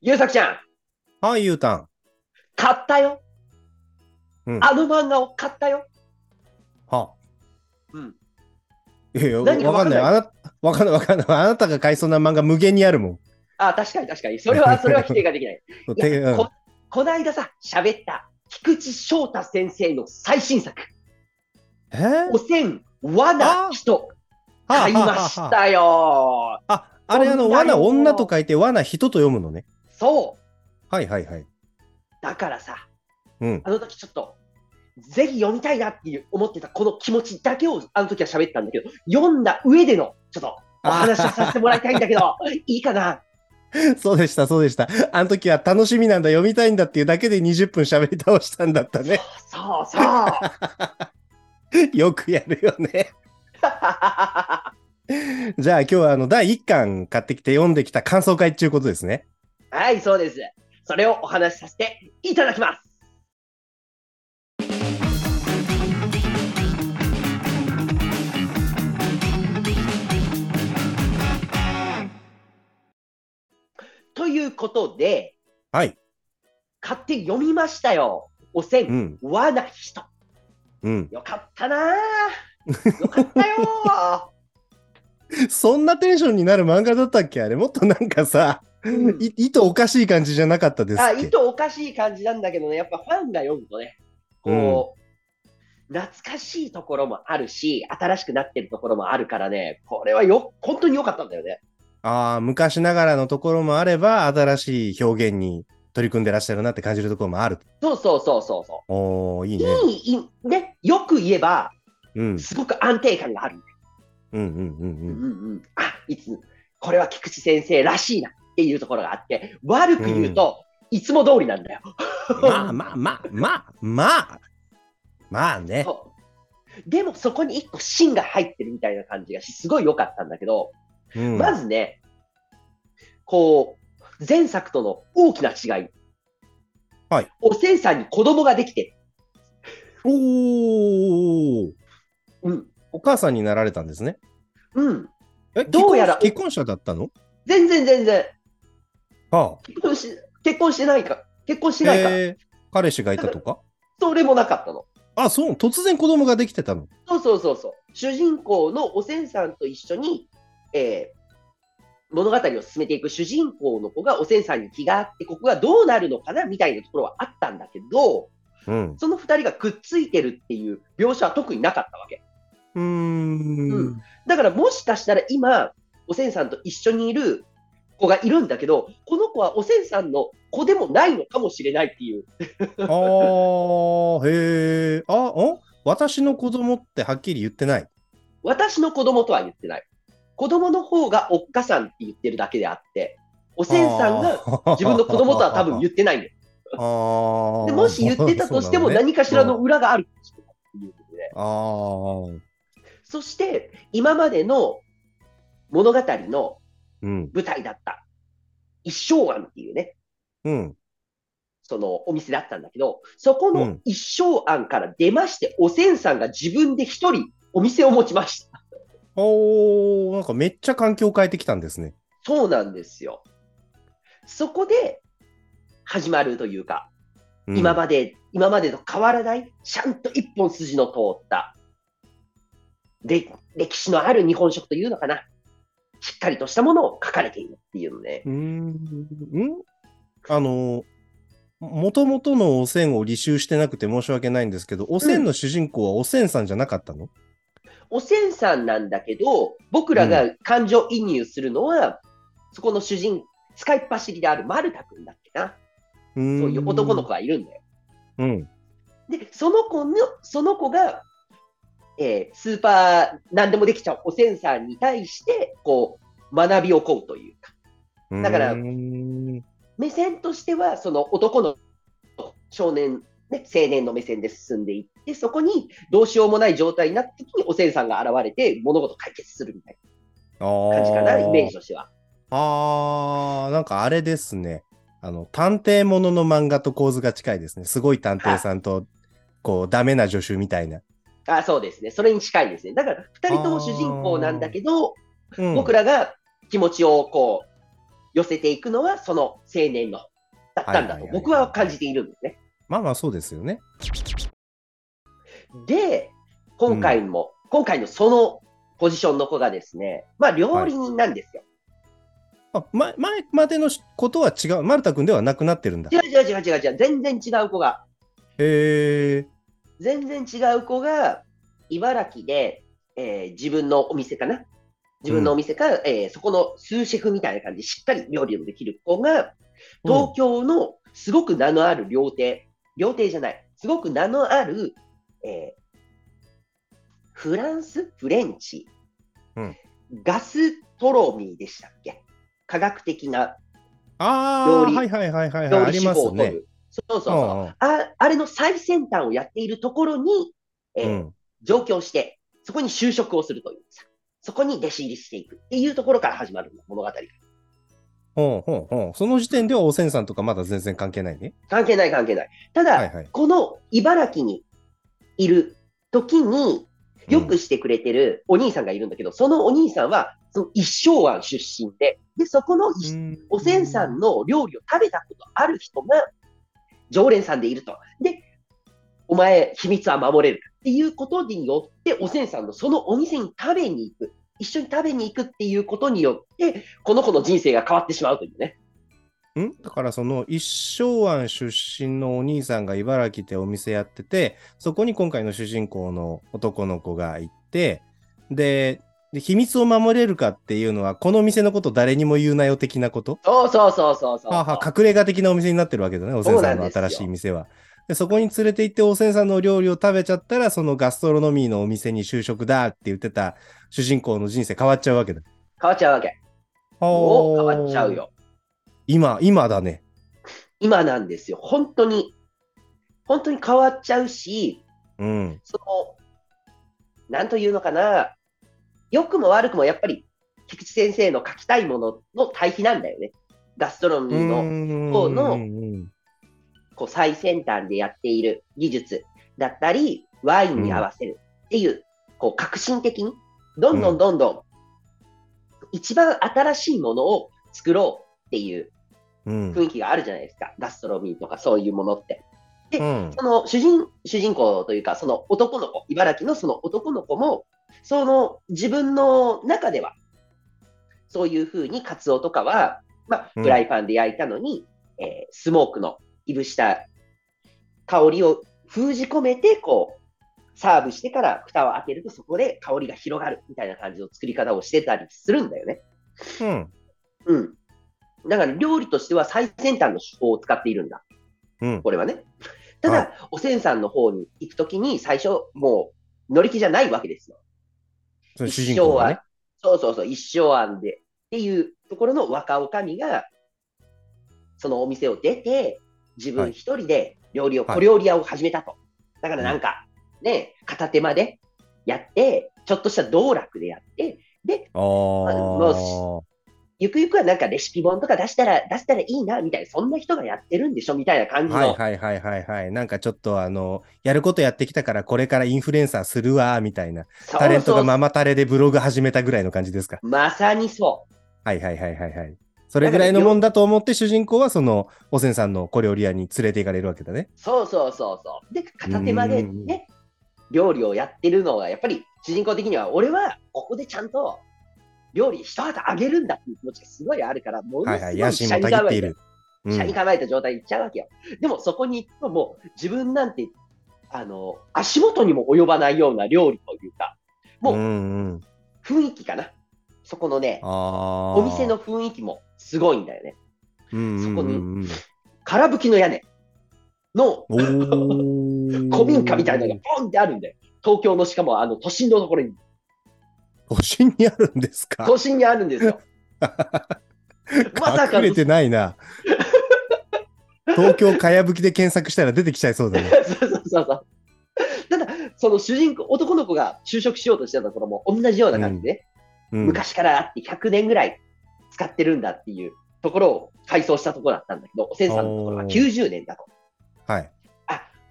ゆうさくちゃん、はい、ゆうたん。買ったよ。うんあの漫画を買ったよ。はうん。いやいや、わかんない。わあな、わかんない、わかんない。あなたが買いそうな漫画無限にあるもん。あ、確かに確かに。それは、それは否定ができない。いてうんやここないださ、喋った菊池翔太先生の最新作、え？ーおせん、罠人、買いましはたよ。あ、あれ、あの、こんな女と書いて、罠、人と読むのね。そう。はいはいはい。だからさ、うん。あの時ちょっと、ぜひ読みたいなっていう思ってたこの気持ちだけをあの時は喋ったんだけど、読んだ上でのちょっとお話をさせてもらいたいんだけど、いいかな？そうでした、そうでした。あの時は楽しみなんだ、読みたいんだっていうだけで20分喋り倒したんだったね。そうそう。よくやるよね。じゃあ今日はあの第1巻買ってきて読んできた感想会っていうことですね。はい、そうです。それをお話しさせていただきます。ということで、はい。買って読みましたよ。おせ、うんん。罠人。うん。よかったなぁ。よかったよ そんなテンションになる漫画だったっけ？あれもっとなんかさ、うんい意図おかしい感じじゃなかったですあ、っけ？意図おかしい感じなんだけどね、やっぱファンが読むとね、こう、懐かしいところもあるし、新しくなってるところもあるからね、これはよ、本当に良かったんだよね。ああ、昔ながらのところもあれば、新しい表現に取り組んでらっしゃるなって感じるところもある。そうそうそうそうそおー、いいね。う。いい、いい、ね、よく言えば、うん。すごく安定感があるんだよ。うんうんうんうんうん。あ、いつ、これは菊池先生らしいなっていうところがあって、悪く言うと、いつも通りなんだよ。うん。まあまあまあまあまあ。まあね。でもそこに一個芯が入ってるみたいな感じがし、すごい良かったんだけど、うん、まずね、こう、前作との大きな違い。はい。おせんさんに子供ができてる。おー。うん。お母さんになられたんですね。うん。え、どうやら結婚者だったの？全然全然。は結婚し、結婚してないか。結婚しあ。ないから。えー彼氏がいたとか？それもなかったの。あ、そう、突然子供ができてたの？そうそうそうそう。主人公のおせんさんと一緒に、えー物語を進めていく主人公の子がおせんさんに気があって、ここがどうなるのかなみたいなところはあったんだけど、うん。その二人がくっついてるっていう描写は特になかったわけ。うーん。うんだからもしかしたら今、おせんさんと一緒にいる子がいるんだけど、この子はおせんさんの子でもないのかもしれないっていう。あー、へえ。あ、ん？私の子供ってはっきり言ってない？私の子供とは言ってない。子供の方がおっかさんって言ってるだけであって、おせんさんが自分の子供とは多分言ってないんだよ。あーでもし言ってたとしても何かしらの裏があるかもしれないっていうことで。あーそして今までの物語のうん。舞台だった一生庵っていうね、うん。そのお店だったんだけど、そこのうん一生庵から出まして、おせんさんが自分で一人お店を持ちました。おー、なんかめっちゃ環境変えてきたんですね。そうなんですよ。そこで始まるというか、うん今まで、今までと変わらない、ちゃんと一本筋の通った、で、歴史のある日本食というのかな。しっかりとしたものを書かれているっていうのね。うーん。ん？あの、もともとのおせんを履修してなくて申し訳ないんですけど、おせんの主人公はおせんさんじゃなかったの、おせんさんなんだけど、僕らが感情移入するのは、そこの主人、使いっ走りである丸田くんだっけな。うそういう男の子がいるんだよ。うん。で、その子の、その子が、えースーパー、何でもできちゃうおせんさんに対して、こう、学びをこうというか、だから目線としては、その男の少年、ね、青年の目線で進んでいって、そこにどうしようもない状態になった時におせんさんが現れて、物事解決するみたいな感じかな、イメージとしては。あー、なんかあれですね。あの、探偵ものの漫画と構図が近いですね。すごい探偵さんと、こう、ダメな助手みたいな。あそうですね。それに近いですね。だから、二人とも主人公なんだけど、うん、僕らが気持ちをこう、寄せていくのはその青年のだったんだとはいはいはいはい僕は感じているんですね。まあまあそうですよね。で、今回も、今回のそのポジションの子がですね、まあ料理人なんですよ。あ前前までのことは違う。丸田君ではなくなってるんだ。違う違う違う違う違う、全然違う子が、へえ。全然違う子が、茨城で、えー自分のお店かな？自分のお店か、えーそこのスーシェフみたいな感じでしっかり料理をできる子が、東京のすごく名のある料亭、料亭じゃない、すごく名のある、えーフランス？フレンチ、うん。ガストロミーでしたっけ？科学的なああ、料理。はいはいはいはい、はい、料あり。ね。そうそうそう。うんうんああれの最先端をやっているところに、えーうん上京して、そこに就職をするというさ、そこに弟子入りしていくっていうところから始まる物語。ほうほうほうその時点ではおせんさんとかまだ全然関係ないね。関係ない関係ない。ただ、はいはい。この茨城にいる時に、よくしてくれてるお兄さんがいるんだけど、そのお兄さんは、その一生湾出身で、で、そこのおせんさんの料理を食べたことある人が常連さんでいると。で、お前、秘密は守れるっていうことによって、おせんさんのそのお店に食べに行く、一緒に食べに行くっていうことによって、この子の人生が変わってしまうというね。ん？だからその一生湾出身のお兄さんが茨城でお店やってて、そこに今回の主人公の男の子が行って、で、で秘密を守れるかっていうのは、この店のこと誰にも言うなよ的なこと？そうそうそうそうそう。はあはあ隠れ家的なお店になってるわけだね、おせんさんの新しい店は。でそこに連れて行っておせんさんの料理を食べちゃったら、そのガストロノミーのお店に就職だって言ってた主人公の人生変わっちゃうわけだ。変わっちゃうわけ。もう変わっちゃうよ。今、今だね。今なんですよ。本当に、本当に変わっちゃうし、うん。その、なんというのかな、良くも悪くもやっぱり、菊池先生の書きたいものの対比なんだよね。ガストロノミーの方のうんこう最先端でやっている技術だったり、ワインに合わせるっていう、こう革新的に、どんどんどんどん、一番新しいものを作ろうっていううん。雰囲気があるじゃないですか。ガストロミーとかそういうものって。でうんその主人主人公というか、その男の子、茨城のその男の子も、その自分の中では、そういうふうにカツオとかは、まあ、うんフライパンで焼いたのに、えースモークのいぶした香りを封じ込めて、こう、サーブしてから蓋を開けると、そこで香りが広がるみたいな感じの作り方をしてたりするんだよね。うん。うん。だから料理としては最先端の手法を使っているんだ。うん。これはね。ただ、はいおせんさんの方に行くときに、最初、もう乗り気じゃないわけですよ。そ一生は、人公がね。そうそうそう、一生案でっていうところの若おかみが、そのお店を出て、自分一人で料理を、はい小料理屋を始めたと。だからなんか、ね、片手間でやって、ちょっとした道楽でやって、で、あもあ。ゆくゆくはなんかレシピ本とか出したら、出したらいいな、みたいな、そんな人がやってるんでしょ、みたいな感じの。はいはいはいはいはい。なんかちょっとあの、やることやってきたからこれからインフルエンサーするわ、みたいな。タレントがママタレでブログ始めたぐらいの感じですか？まさにそう。はいはいはいはいはい。それぐらいのもんだと思って主人公はその、おせんさんの小料理屋に連れて行かれるわけだね。そうそうそうそう。で、片手間でうんね、料理をやってるのが、やっぱり主人公的には、俺はここでちゃんと料理一旗あげるんだっていう気持ちがすごいあるから、ものはいはい。すごい野心もたぎっている。うん車に構えた状態で行っちゃうわけよ。でもそこに行くともう自分なんて、あの、足元にも及ばないような料理というか、もう。雰囲気かな。そこのね。お店の雰囲気もすごいんだよね。そこに空吹きの屋根の 古民家みたいなのがポンってあるんだよ。東京のしかもあの都心のところに、都心にあるんですか？都心にあるんですよ。まさかの隠れてないな。東京かやぶきで検索したら出てきちゃいそうだね。そうそうそうそう。ただ、その主人公、男の子が就職しようとしてたところも同じような感じで、うん、昔からあって100年ぐらい使ってるんだっていうところを改装したところだったんだけど、おせんさんのところは90年だと。はい。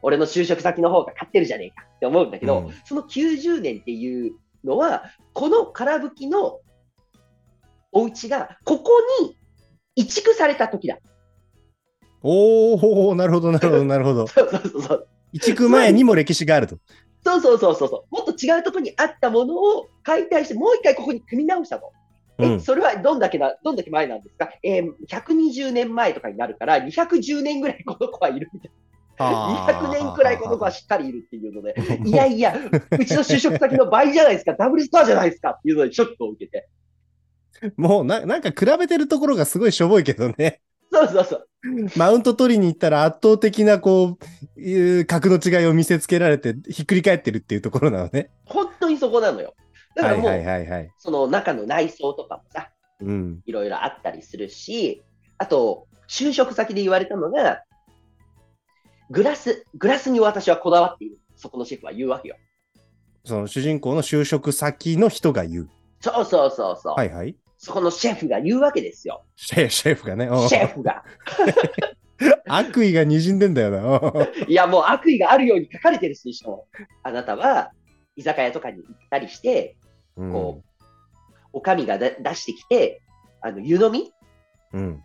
俺の就職先の方が勝ってるじゃねえかって思うんだけど、うんその90年っていうのは、この空吹きのお家が、ここに移築された時だ。おおなるほど、なるほど、なるほど。そうそうそうそう。移築前にも歴史があると。そうそうそうそうそう。もっと違うところにあったものを解体して、もう一回ここに組み直したと。え、うんそれはどんだけな、どんだけ前なんですか？えー、120年前とかになるから、210年ぐらいこの子はいるみたいな。200年くらいこの子はしっかりいるっていうので、いやいや、うちの就職先の倍じゃないですか、ダブルスコアじゃないですかっていうのでショックを受けて。もうな、なんか比べてるところがすごいしょぼいけどね。そうそうそう。マウント取りに行ったら圧倒的なこう、いう角度違いを見せつけられてひっくり返ってるっていうところなのね。本当にそこなのよ。だからもう、はいはいはいはい。その中の内装とかもさ、うん。いろいろあったりするし、あと、就職先で言われたのが、グラス、グラスに私はこだわっている。そこのシェフは言うわけよ。その主人公の就職先の人が言う。そうそうそうそう。はいはい。そこのシェフが言うわけですよ。シェシェフがね。シェフが。悪意が滲んでんだよな。いや、もう悪意があるように書かれてるし、しかもあなたは居酒屋とかに行ったりして、うんこう、おかみがだ出してきて、あの、湯飲みうん。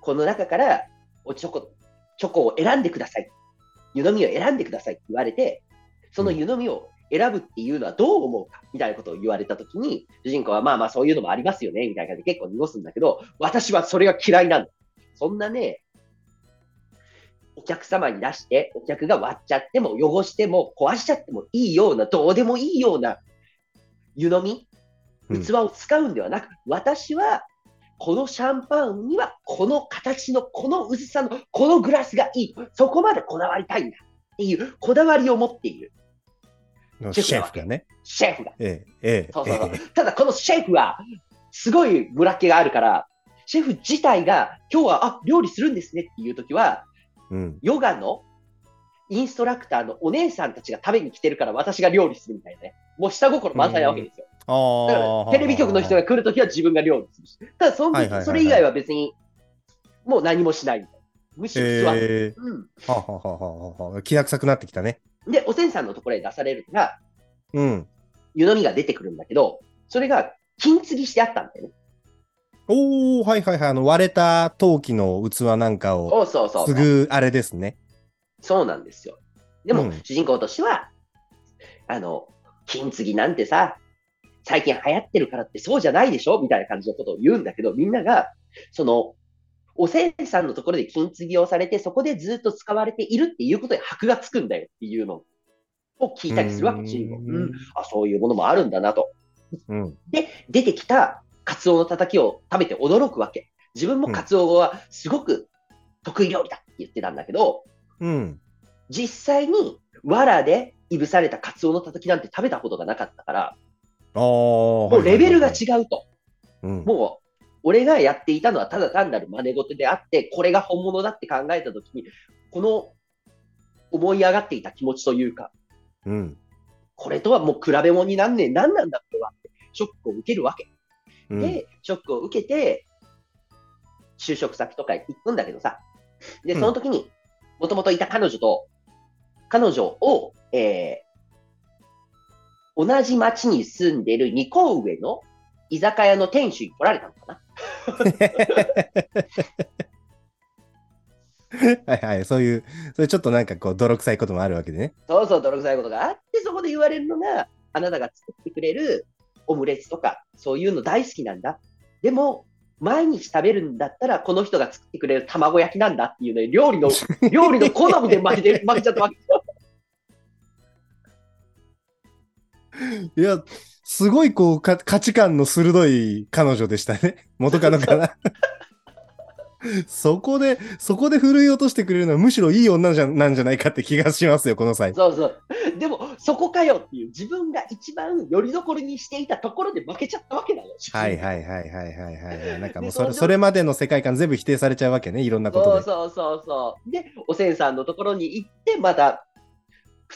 この中からおチョコ、チョコを選んでください。湯飲みを選んでくださいって言われて、その湯飲みを選ぶっていうのはどう思うかみたいなことを言われたときに、主人公はまあまあそういうのもありますよね、みたいな感じで結構濁すんだけど、私はそれが嫌いなんだ。そんなね、お客様に出して、お客が割っちゃっても、汚しても、壊しちゃってもいいような、どうでもいいような湯飲み、うん器を使うんではなく、私はこのシャンパンにはこの形のこの薄さのこのグラスがいい。そこまでこだわりたいんだっていうこだわりを持っているシェフがね。シェフが。ええ、ええ。そうそうそうええただこのシェフはすごい村っ気があるから、シェフ自体が今日はあ料理するんですねっていう時は、うん。ヨガのインストラクターのお姉さんたちが食べに来てるから私が料理するみたいなね。もう下心満載なわけですよ。テレビ局の人が来るときは自分が料理するし、ただそのはいはいはいはいそれ以外は別にもう何もしないみたいな。むしろ座る。ええうん、ははははは気が臭くなってきたね。で、おせんさんのところへ出されるのが、うん。湯飲みが出てくるんだけど、それが金継ぎしてあったんだよね。おおはいはいはい。あの、割れた陶器の器なんかをそうそうそう。継ぐあれですね。そうなんですよ。でも、うん主人公としては、あの、金継ぎなんてさ、最近流行ってるからってそうじゃないでしょみたいな感じのことを言うんだけど、みんなが、その、おせんさんのところで金継ぎをされて、そこでずっと使われているっていうことで箔がつくんだよっていうのを聞いたりするわけ、主人公。うん。あ、そういうものもあるんだなと。うん。で、出てきたカツオのたたきを食べて驚くわけ。自分もカツオはすごく得意料理だって言ってたんだけど、うん。実際に藁でいぶされたカツオのたたきなんて食べたことがなかったから。ももうレベルが違うと。うん。もう、俺がやっていたのはただ単なる真似事であって、これが本物だって考えたときに、この思い上がっていた気持ちというか、うん。これとはもう比べ物になんねえ、何なんだこれはって、ショックを受けるわけ。うん。で、ショックを受けて、就職先とか行くんだけどさ、で、うんその時に、もともといた彼女と、彼女を、えー同じ町に住んでる2個上の居酒屋の店主に取られたのかな？はいはい。そういう、そういうちょっとなんかこう、泥臭いこともあるわけでね。そうそう、泥臭いことがあって、そこで言われるのが、あなたが作ってくれるオムレツとか、そういうの大好きなんだ。でも、毎日食べるんだったら、この人が作ってくれる卵焼きなんだっていうね、料理の、料理の好みで負けて、負けちゃったわけ。いや、すごいこうか価値観の鋭い彼女でしたね。元カノかな。そこで、そこで振るい落としてくれるのはむしろいい女じゃなんじゃないかって気がしますよ、この際。そうそう。でも、そこかよっていう、自分が一番よりどころにしていたところで負けちゃったわけなの。はいはいはいはいはいはいはい。なんかもうそれそれまでの世界観全部否定されちゃうわけね、いろんなことで。そうそうそうそう。で、おせんさんのところに行って、また、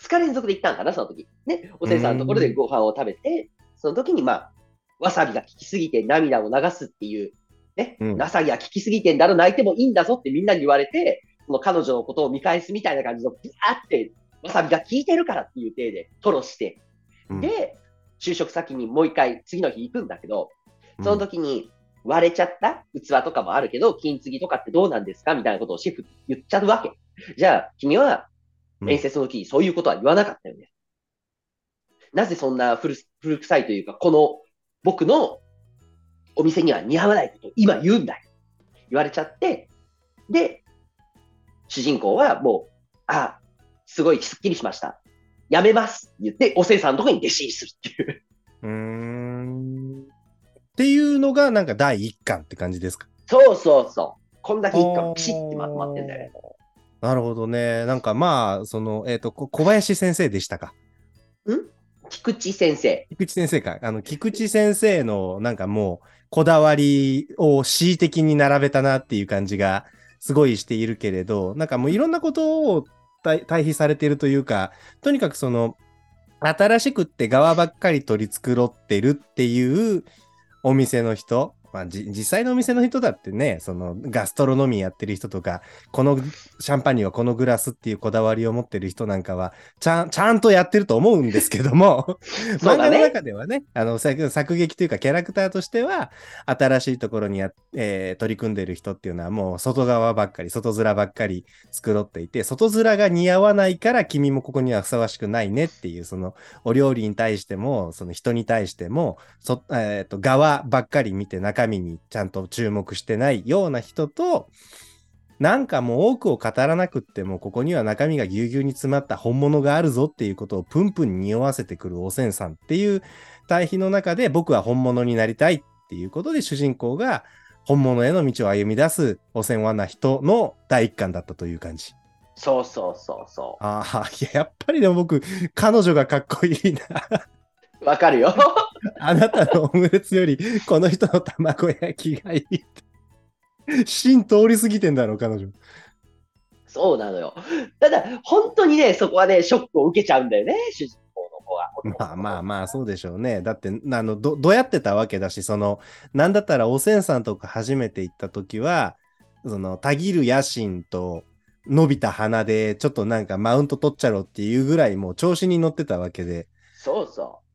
2日連続で行ったんかな、その時。ね、おせんさんのところでご飯を食べて、その時に、まあ、わさびが効きすぎて涙を流すっていう、ね、うん。なさぎが効きすぎてんだろ、泣いてもいいんだぞってみんなに言われて、その彼女のことを見返すみたいな感じの、ビャーって、わさびが効いてるからっていう体で、トロして、うん。で、就職先にもう一回次の日行くんだけど、その時に、割れちゃった器とかもあるけど、金継ぎとかってどうなんですかみたいなことをシェフ言っちゃうわけ。じゃあ、君は面接の時にそういうことは言わなかったよね。なぜそんな古古臭いというか、この僕のお店には似合わないことを今言うんだよ。言われちゃって、で、主人公はもう、あ、すごいすっきりしました。やめますって言って、おせいさんのとこに弟子入りするっていう。うん。っていうのが、なんか第一巻って感じですか？そうそうそう。こんだけ一巻ピシッてまとまってんだよね。なるほどね。なんかまあ、その、えっ、ー、と、小林先生でしたか？ん？菊池先生。菊池先生か。あの、菊池先生の、なんかもう、こだわりを恣意的に並べたなっていう感じが、すごいしているけれど、なんかもういろんなことを対比されているというか、とにかくその、新しくって側ばっかり取り繕ってるっていうお店の人、まあ、実際のお店の人だってね、そのガストロノミーやってる人とか、このシャンパンにはこのグラスっていうこだわりを持ってる人なんかは、ちゃん、ちゃんとやってると思うんですけども、漫画の中ではね、あの作、作劇というかキャラクターとしては、新しいところにや、えー、取り組んでる人っていうのはもう外側ばっかり、外面ばっかり繕っていて、外面が似合わないから君もここにはふさわしくないねっていう、そのお料理に対しても、その人に対しても、そえーと側ばっかり見て中身にちゃんと注目してないような人と、なんかもう多くを語らなくっても、ここには中身がぎゅうぎゅうに詰まった本物があるぞっていうことをプンプン匂わせてくる汚染さんっていう対比の中で僕は本物になりたいっていうことで主人公が本物への道を歩み出す汚染はな人の第一巻だったという感じ。そうそうそうそう。ああ、やっぱりでも僕、彼女がかっこいいなわかるよ。あなたのオムレツより、この人の卵焼きがいいって。芯通り過ぎてんだろ、彼女。そうなのよ。ただ、本当にね、そこはね、ショックを受けちゃうんだよね、主人公の子は。まあまあまあ、そうでしょうね。だって、あの、ど、どうやってたわけだし、その、なんだったら、おせんさんとか初めて行った時は、その、たぎる野心と、伸びた鼻で、ちょっとなんかマウント取っちゃろっていうぐらい、もう調子に乗ってたわけで。そうそう。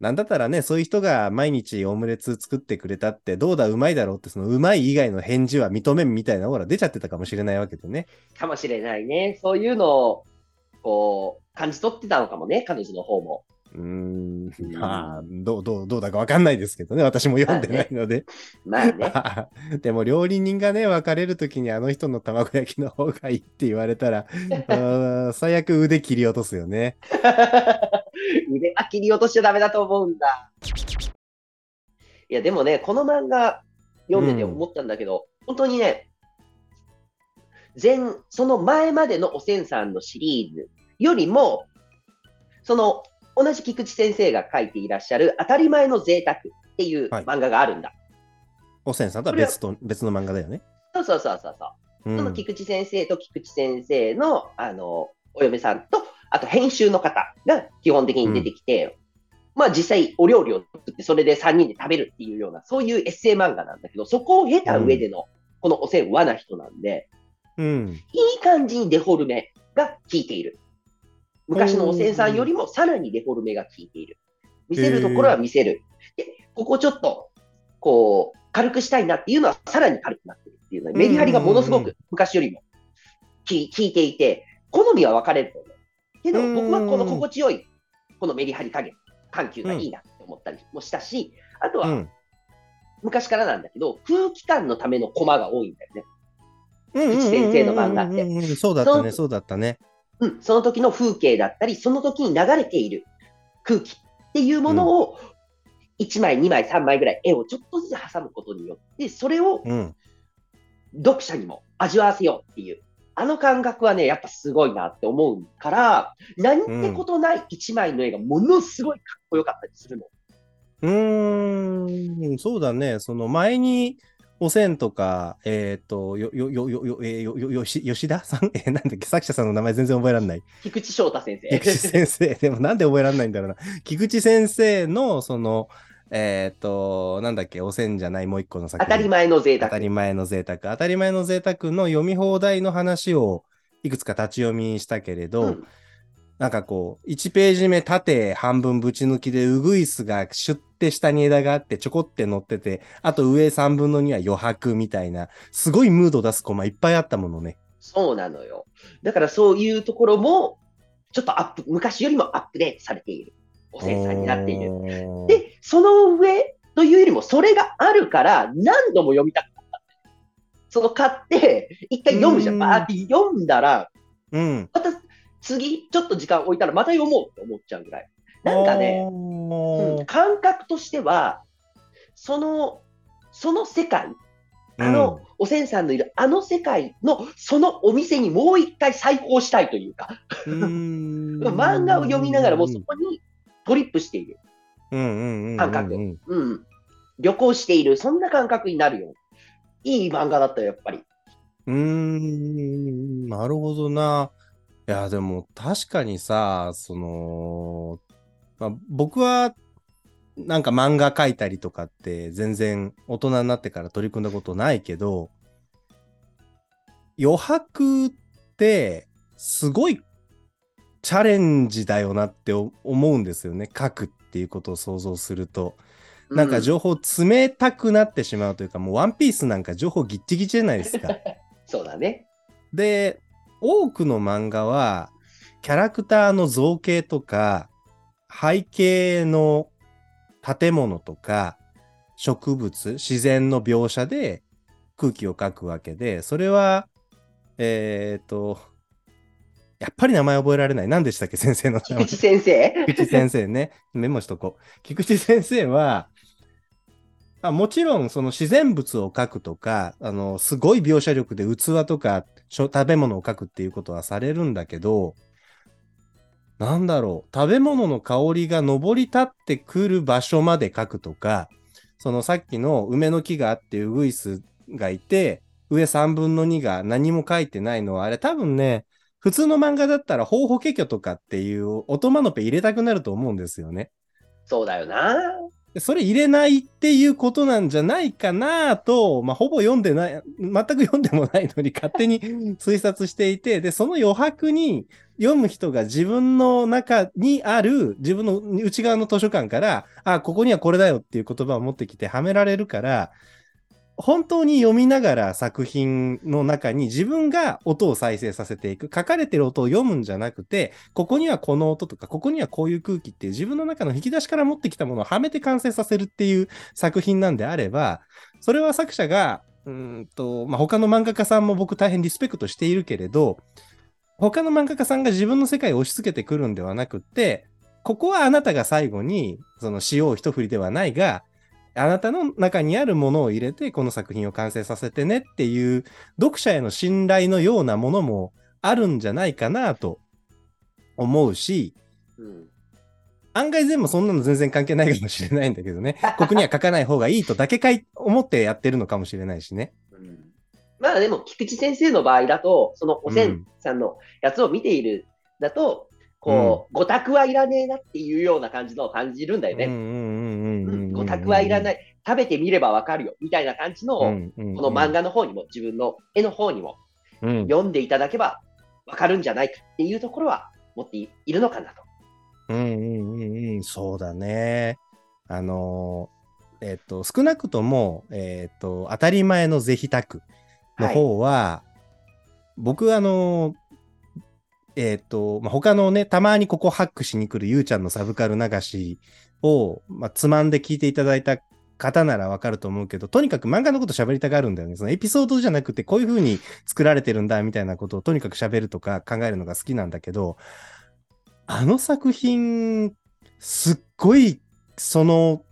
なんだったらね、そういう人が毎日オムレツ作ってくれたって、どうだ、うまいだろうって、そのうまい以外の返事は認めんみたいなほら出ちゃってたかもしれないわけでね。かもしれないね。そういうのを、こう、感じ取ってたのかもね、彼女の方も。うーん、まあ、どう、どう、どうだかわかんないですけどね。私も読んでないので。まあね。まあねでも、料理人がね、別れるときにあの人の卵焼きの方がいいって言われたら、最悪腕切り落とすよね。腕は切り落としちゃダメだと思うんだ。いや、でもね、この漫画読んでて思ったんだけど、うん、本当にね、前、その前までのおせんさんのシリーズよりも、その同じ菊池先生が書いていらっしゃる当たり前の贅沢っていう漫画があるんだ。はい、おせんさんとは別と別の漫画だよね。そうそうそうそう。うん、その菊池先生と菊池先生のあのお嫁さんとあと編集の方が基本的に出てきて、うん、まあ実際お料理を作ってそれで3人で食べるっていうような、そういうエッセイ漫画なんだけど、そこを経た上でのこのおせん和な人なんで、うん、いい感じにデフォルメが効いている。昔のおせんさんよりもさらにデフォルメが効いている。見せるところは見せる。で、ここちょっと、こう、軽くしたいなっていうのはさらに軽くなってるっていうのは、メリハリがものすごく昔よりも効いていて、好みは分かれると思う。けど、僕はこの心地よい、このメリハリ加減、緩急がいいなって思ったりもしたし、あとは、昔からなんだけど、空気感のためのコマが多いんだよね。一先生の漫画って。そうだったね、そうだったね。うん、その時の風景だったり、その時に流れている空気っていうものを、1枚、2枚、3枚ぐらい絵をちょっとずつ挟むことによって、それを読者にも味わわせようっていう、あの感覚はね、やっぱすごいなって思うから、なんてことない1枚の絵がものすごいかっこよかったりするの。うーん、そうだね。その前に、おせんとか、えっ、ー、と、よ、よ、よ、よ、えー、よ、よ、よし、吉 田さん？えー、なんだっけ、作者さんの名前全然覚えられない。菊池翔太先生。菊池先生。でもなんで覚えられないんだろうな。菊池先生の、その、えっ、ー、と、なんだっけ、おせんじゃないもう一個の作品。当たり前の贅沢。当たり前の贅沢。当たり前の贅沢の読み放題の話をいくつか立ち読みしたけれど、うん、なんかこう、1ページ目縦半分ぶち抜きで、ウグイスがシュッて下に枝があってちょこって乗ってて、あと上3分の2は余白みたいな、すごいムード出すコマいっぱいあったものね。そうなのよ。だからそういうところも、ちょっとアップ、昔よりもアップデートされている。おさんになっている。るで、その上というよりも、それがあるから何度も読みたかった。その買って、一回読むじゃん。うんバーって読んだら、うん。また次、ちょっと時間置いたらまた読もうって思っちゃうぐらい。なんかね、うん感覚としては、その、その世界、あの、おせんさんのいるあの世界のそのお店にもう一回再訪したいというか、うん、漫画を読みながらもうそこにトリップしている。感覚。旅行している、そんな感覚になるよ。いい漫画だったよ、やっぱり。うーん、なるほどな。いや、でも確かにさ、その、まあ、僕は、なんか漫画描いたりとかって全然大人になってから取り組んだことないけど、余白ってすごいチャレンジだよなって思うんですよね。書くっていうことを想像すると。なんかう情報詰めたくなってしまうというか、もうワンピースなんか情報ギッチギチじゃないですか。そうだね。で、多くの漫画は、キャラクターの造形とか、背景の建物とか、植物、自然の描写で空気を描くわけで、それは、えっ、と、やっぱり名前覚えられない。何でしたっけ？先生の名前。菊池先生？菊池先生ね。メモしとこう。菊池先生は、あもちろんその自然物を描くとか、あの、すごい描写力で器とか食べ物を描くっていうことはされるんだけど、なんだろう、食べ物の香りが上り立ってくる場所まで描くとか、そのさっきの梅の木があってウグイスがいて、上3分の2が何も書いてないのは、あれ多分ね、普通の漫画だったら、ほうほけきょとかっていうオトマノペ入れたくなると思うんですよね。そうだよな。でそれ入れないっていうことなんじゃないかなと、まあ、ほぼ読んでない、全く読んでもないのに勝手に 推察していて、で、その余白に読む人が自分の中にある、自分の内側の図書館から、あ、ここにはこれだよっていう言葉を持ってきてはめられるから、本当に読みながら作品の中に自分が音を再生させていく。書かれてる音を読むんじゃなくて、ここにはこの音とか、ここにはこういう空気っていう自分の中の引き出しから持ってきたものをはめて完成させるっていう作品なんであれば、それは作者が、うんと、まあ、他の漫画家さんも僕大変リスペクトしているけれど、他の漫画家さんが自分の世界を押し付けてくるんではなくって、ここはあなたが最後に、その塩を一振りではないが、あなたの中にあるものを入れて、この作品を完成させてねっていう、読者への信頼のようなものもあるんじゃないかなと思うし、うん。案外全部そんなの全然関係ないかもしれないんだけどね。ここには書かない方がいいとだけかい思ってやってるのかもしれないしね。うんまあでも、菊池先生の場合だと、そのおせんさんのやつを見ているだと、こう、ご託はいらねえなっていうような感じのを感じるんだよね。うんうんうんうんうんうん。ご託はいらないい。食べてみればわかるよ。みたいな感じの、ここの漫画の方にも、自分の絵の方にもうん読んでいただけばわかるんじゃないかっていうところは持っているのかなと。うんうんうんうん、そうだね。あのー、えっ、と、少なくとも、えっ、と、当たり前の是非託の方は、僕はあのー、えっ、と、まあ、他のね、たまにここハックしに来るゆうちゃんのサブカル流しを、まあ、つまんで聞いていただいた方ならわかると思うけど、とにかく漫画のこと喋りたがるんだよね。そのエピソードじゃなくて、こういう風に作られてるんだ、みたいなことをとにかく喋るとか考えるのが好きなんだけど、あの作品、すっごい、その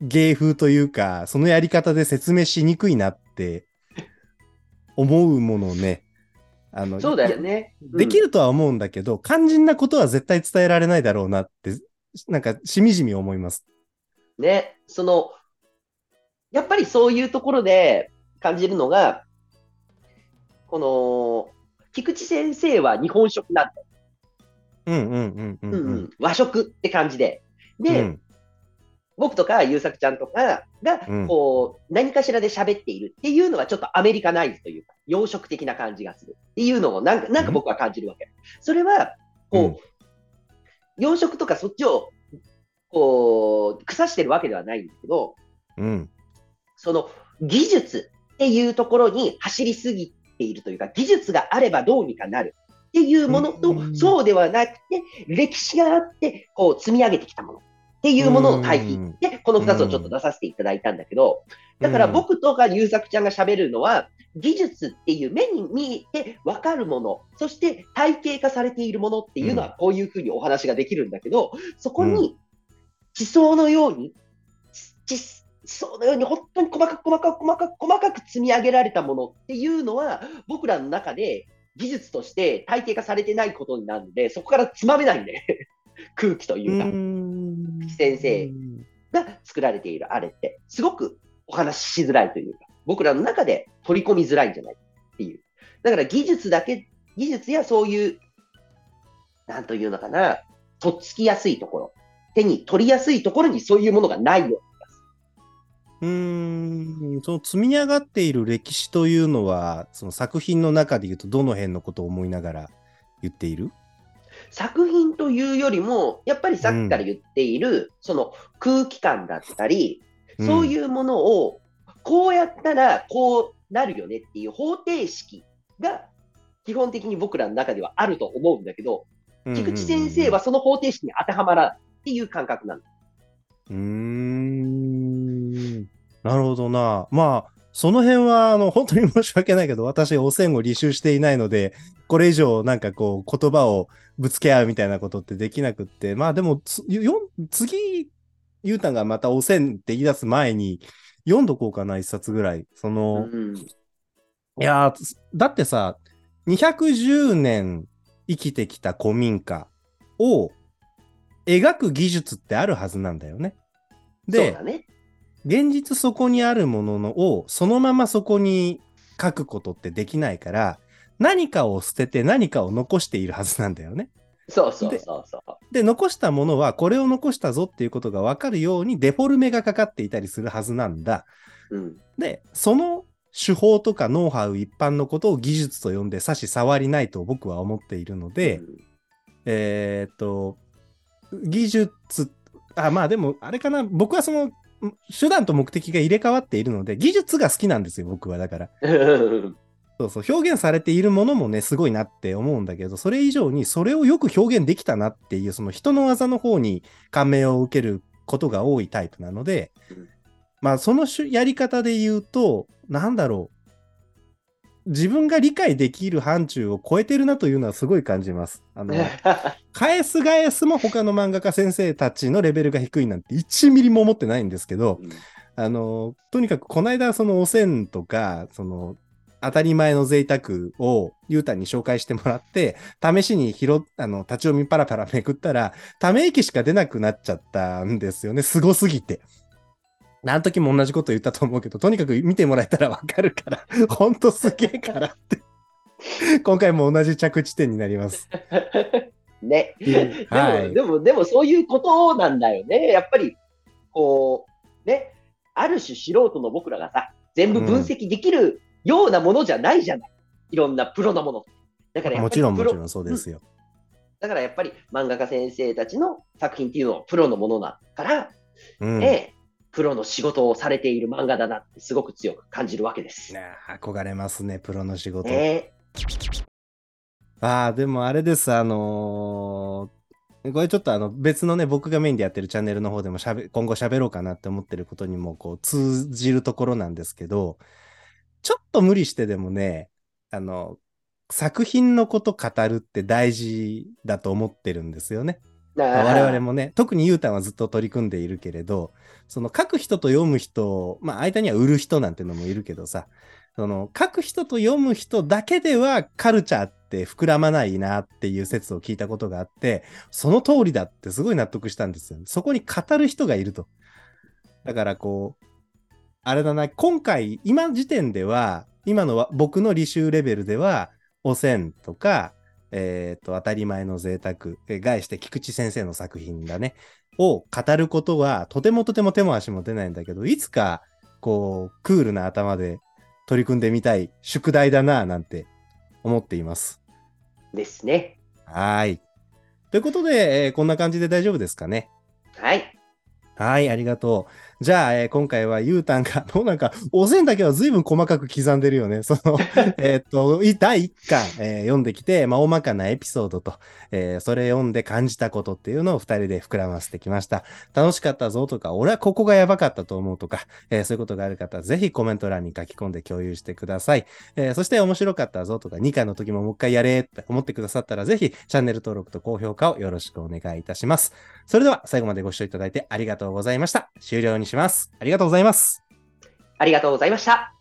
芸風というか、そのやり方で説明しにくいなって思うものね。あのそうだよね。できるとは思うんだけど、肝心なことは絶対伝えられないだろうなって、なんかしみじみ思います。うんね。その、やっぱりそういうところで感じるのが、この、菊池先生は日本食なんだよ。うんうんうんうんうん。うんうん和食って感じで。で、うん僕とか優作ちゃんとかがうん、こう、何かしらで喋っているっていうのはちょっとアメリカナイズというか、洋食的な感じがするっていうのをなんか、なんか僕は感じるわけ。それは、こう、うん。養殖とかそっちを、こう、腐してるわけではないんだけど、うん。その技術っていうところに走りすぎているというか、技術があればどうにかなるっていうものと、うん。そうではなくて、歴史があって、こう積み上げてきたものっていうものの対比うん。で、この2つをちょっと出させていただいたんだけど、だから僕とか優作ちゃんが喋るのは、技術っていう目に見えて分かるもの、そして体系化されているものっていうのはこういうふうにお話ができるんだけど、そこに地層のように、地地層のように本当に細かく細かく細かく細かく積み上げられたものっていうのは、僕らの中で技術として体系化されてないことになるので、そこからつまめないんで、空気というか。ん先生が作られているあれって、すごくお話ししづらいというか、僕らの中で取り込みづらいんじゃないっていう。だから技術だけ、技術やそういう、なんというのかな、とっつきやすいところ、手に取りやすいところにそういうものがないよ。うーん、その積み上がっている歴史というのは、その作品の中で言うと、どの辺のことを思いながら言っている？作品というよりも、やっぱりさっきから言っている、その空気感だったり、そういうものを、こうやったらこうなるよねっていう方程式が、基本的に僕らの中ではあると思うんだけど、うん、菊池先生はその方程式に当てはまらっていう感覚なの。うーん。なるほどな。まあ、その辺は、あの、本当に申し訳ないけど、私、汚染を履修していないので、これ以上、なんかこう、言葉をぶつけ合うみたいなことってできなくって、まあでも、つよ次、ゆうたんがまた汚染って言い出す前に、読んどこうかな、一冊ぐらい。その、うんいやだってさ、210年生きてきた古民家を描く技術ってあるはずなんだよね。でそうだ、ね。現実そこにあるもののをそのままそこに書くことってできないから、何かを捨てて何かを残しているはずなんだよね。そうそうそうそう。で、残したものはこれを残したぞっていうことがわかるようにデフォルメがかかっていたりするはずなんだ。うん、で、その手法とかノウハウ一般のことを技術と呼んで差し障りないと僕は思っているので、うんえーっと、技術、あ、まあでも、あれかな、僕はその、手段と目的が入れ替わっているので、技術が好きなんですよ、僕は。だから。そうそう、表現されているものもね、すごいなって思うんだけど、それ以上に、それをよく表現できたなっていう、その人の技の方に感銘を受けることが多いタイプなので、うんまあ、そのやり方で言うと、なんだろう。自分が理解できる範疇を超えてるなというのはすごい感じます。あの、返す返すも他の漫画家先生たちのレベルが低いなんて1ミリも思ってないんですけど、あの、とにかくこの間その汚染とか、その、当たり前の贅沢をゆうたんに紹介してもらって、試しに拾っ、あの、立ち読みパラパラめくったら、ため息しか出なくなっちゃったんですよね。すごすぎて。あの時も同じこと言ったと思うけど、とにかく見てもらえたらわかるから、ほんとすげえからって。今回も同じ着地点になります。ね。でも、はいでも、でもそういうことなんだよね。やっぱり、こう、ね、ある種素人の僕らがさ、全部分析できるようなものじゃないじゃない。いろんなプロのもの。だからもちろんもちろんそうですよ。だからやっぱり漫画家先生たちの作品っていうのはプロのものだから、うん。ね、プロの仕事をされている漫画だなってすごく強く感じるわけです。ね憧れますね、プロの仕事。ね、ああ、でもあれです、あのーこれちょっとあの別のね、僕がメインでやってるチャンネルの方でもしゃべ今後喋ろうかなって思ってることにもこう通じるところなんですけど、ちょっと無理してでもね、あの、作品のこと語るって大事だと思ってるんですよね。我々もね、特にゆうたんはずっと取り組んでいるけれど、その書く人と読む人、まあ間には売る人なんてのもいるけどさ、その書く人と読む人だけではカルチャーって膨らまないなっていう説を聞いたことがあって、その通りだってすごい納得したんですよ、そこに語る人がいると。だからこう、あれだな、今回、今時点では、今の僕の履修レベルでは、汚染とか、えっ、と、当たり前の贅沢、えー概して菊池先生の作品だね、を語ることは、とてもとても手も足も出ないんだけど、いつか、こう、クールな頭で取り組んでみたい宿題だなぁなんて思っています。ですね。はーい。というわということで、えーこんな感じで大丈夫ですかね？はい。はい、ありがとう。じゃあ、えー今回はゆうたんが、もうなんか、おせんだけは随分細かく刻んでるよね。その、えっと、い第1巻、えー読んできて、まあ、大まかなエピソードと、えーそれ読んで感じたことっていうのを二人で膨らませてきました。楽しかったぞとか、俺はここがやばかったと思うとか、えーそういうことがある方、ぜひコメント欄に書き込んで共有してください。えーそして面白かったぞとか、2巻の時ももう一回やれって思ってくださったら、ぜひチャンネル登録と高評価をよろしくお願いいたします。それでは最後までご視聴いただいてありがとうございました。終了にします。ありがとうございます。ありがとうございました。